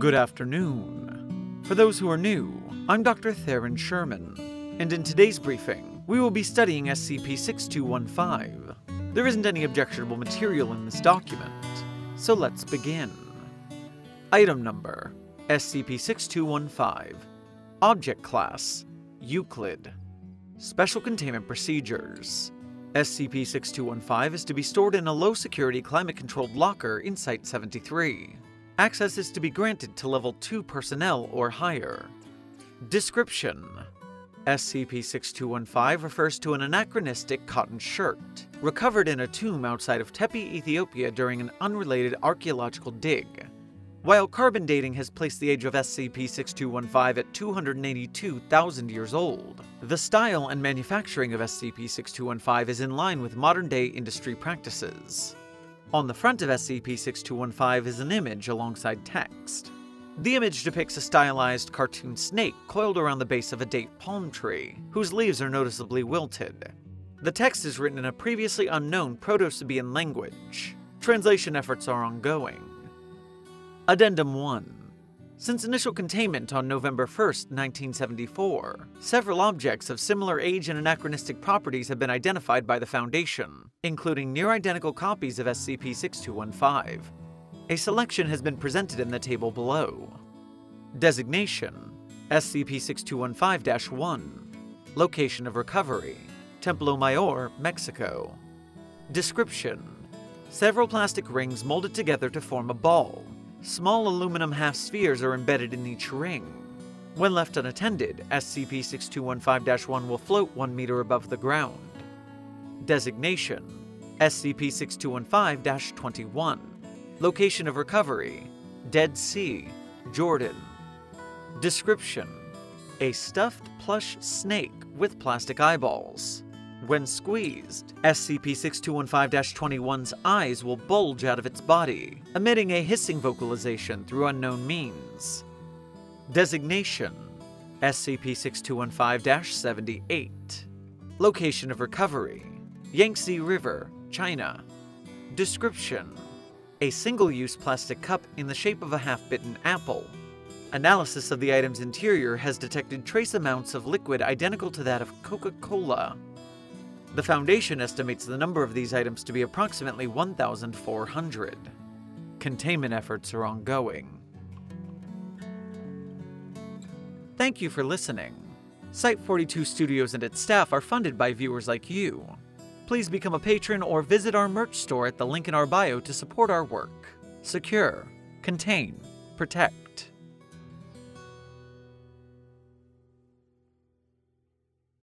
Good afternoon. For those who are new, I'm Dr. Theron Sherman, and in today's briefing, we will be studying SCP 6215. There isn't any objectionable material in this document, so let's begin. Item number SCP 6215 Object Class Euclid Special Containment Procedures SCP 6215 is to be stored in a low security climate controlled locker in Site 73. Access is to be granted to level 2 personnel or higher. Description SCP 6215 refers to an anachronistic cotton shirt, recovered in a tomb outside of Tepe, Ethiopia during an unrelated archaeological dig. While carbon dating has placed the age of SCP 6215 at 282,000 years old, the style and manufacturing of SCP 6215 is in line with modern day industry practices. On the front of SCP 6215 is an image alongside text. The image depicts a stylized cartoon snake coiled around the base of a date palm tree, whose leaves are noticeably wilted. The text is written in a previously unknown Proto Sabian language. Translation efforts are ongoing. Addendum 1 Since initial containment on November 1, 1974, several objects of similar age and anachronistic properties have been identified by the Foundation, including near identical copies of SCP 6215. A selection has been presented in the table below. Designation SCP 6215 1 Location of recovery Templo Mayor, Mexico. Description Several plastic rings molded together to form a ball. Small aluminum half spheres are embedded in each ring. When left unattended, SCP 6215 1 will float 1 meter above the ground. Designation SCP 6215 21 Location of recovery Dead Sea, Jordan. Description A stuffed plush snake with plastic eyeballs. When squeezed, SCP 6215 21's eyes will bulge out of its body, emitting a hissing vocalization through unknown means. Designation SCP 6215 78. Location of recovery Yangtze River, China. Description A single use plastic cup in the shape of a half bitten apple. Analysis of the item's interior has detected trace amounts of liquid identical to that of Coca Cola. The Foundation estimates the number of these items to be approximately 1,400. Containment efforts are ongoing. Thank you for listening. Site 42 Studios and its staff are funded by viewers like you. Please become a patron or visit our merch store at the link in our bio to support our work. Secure, contain, protect.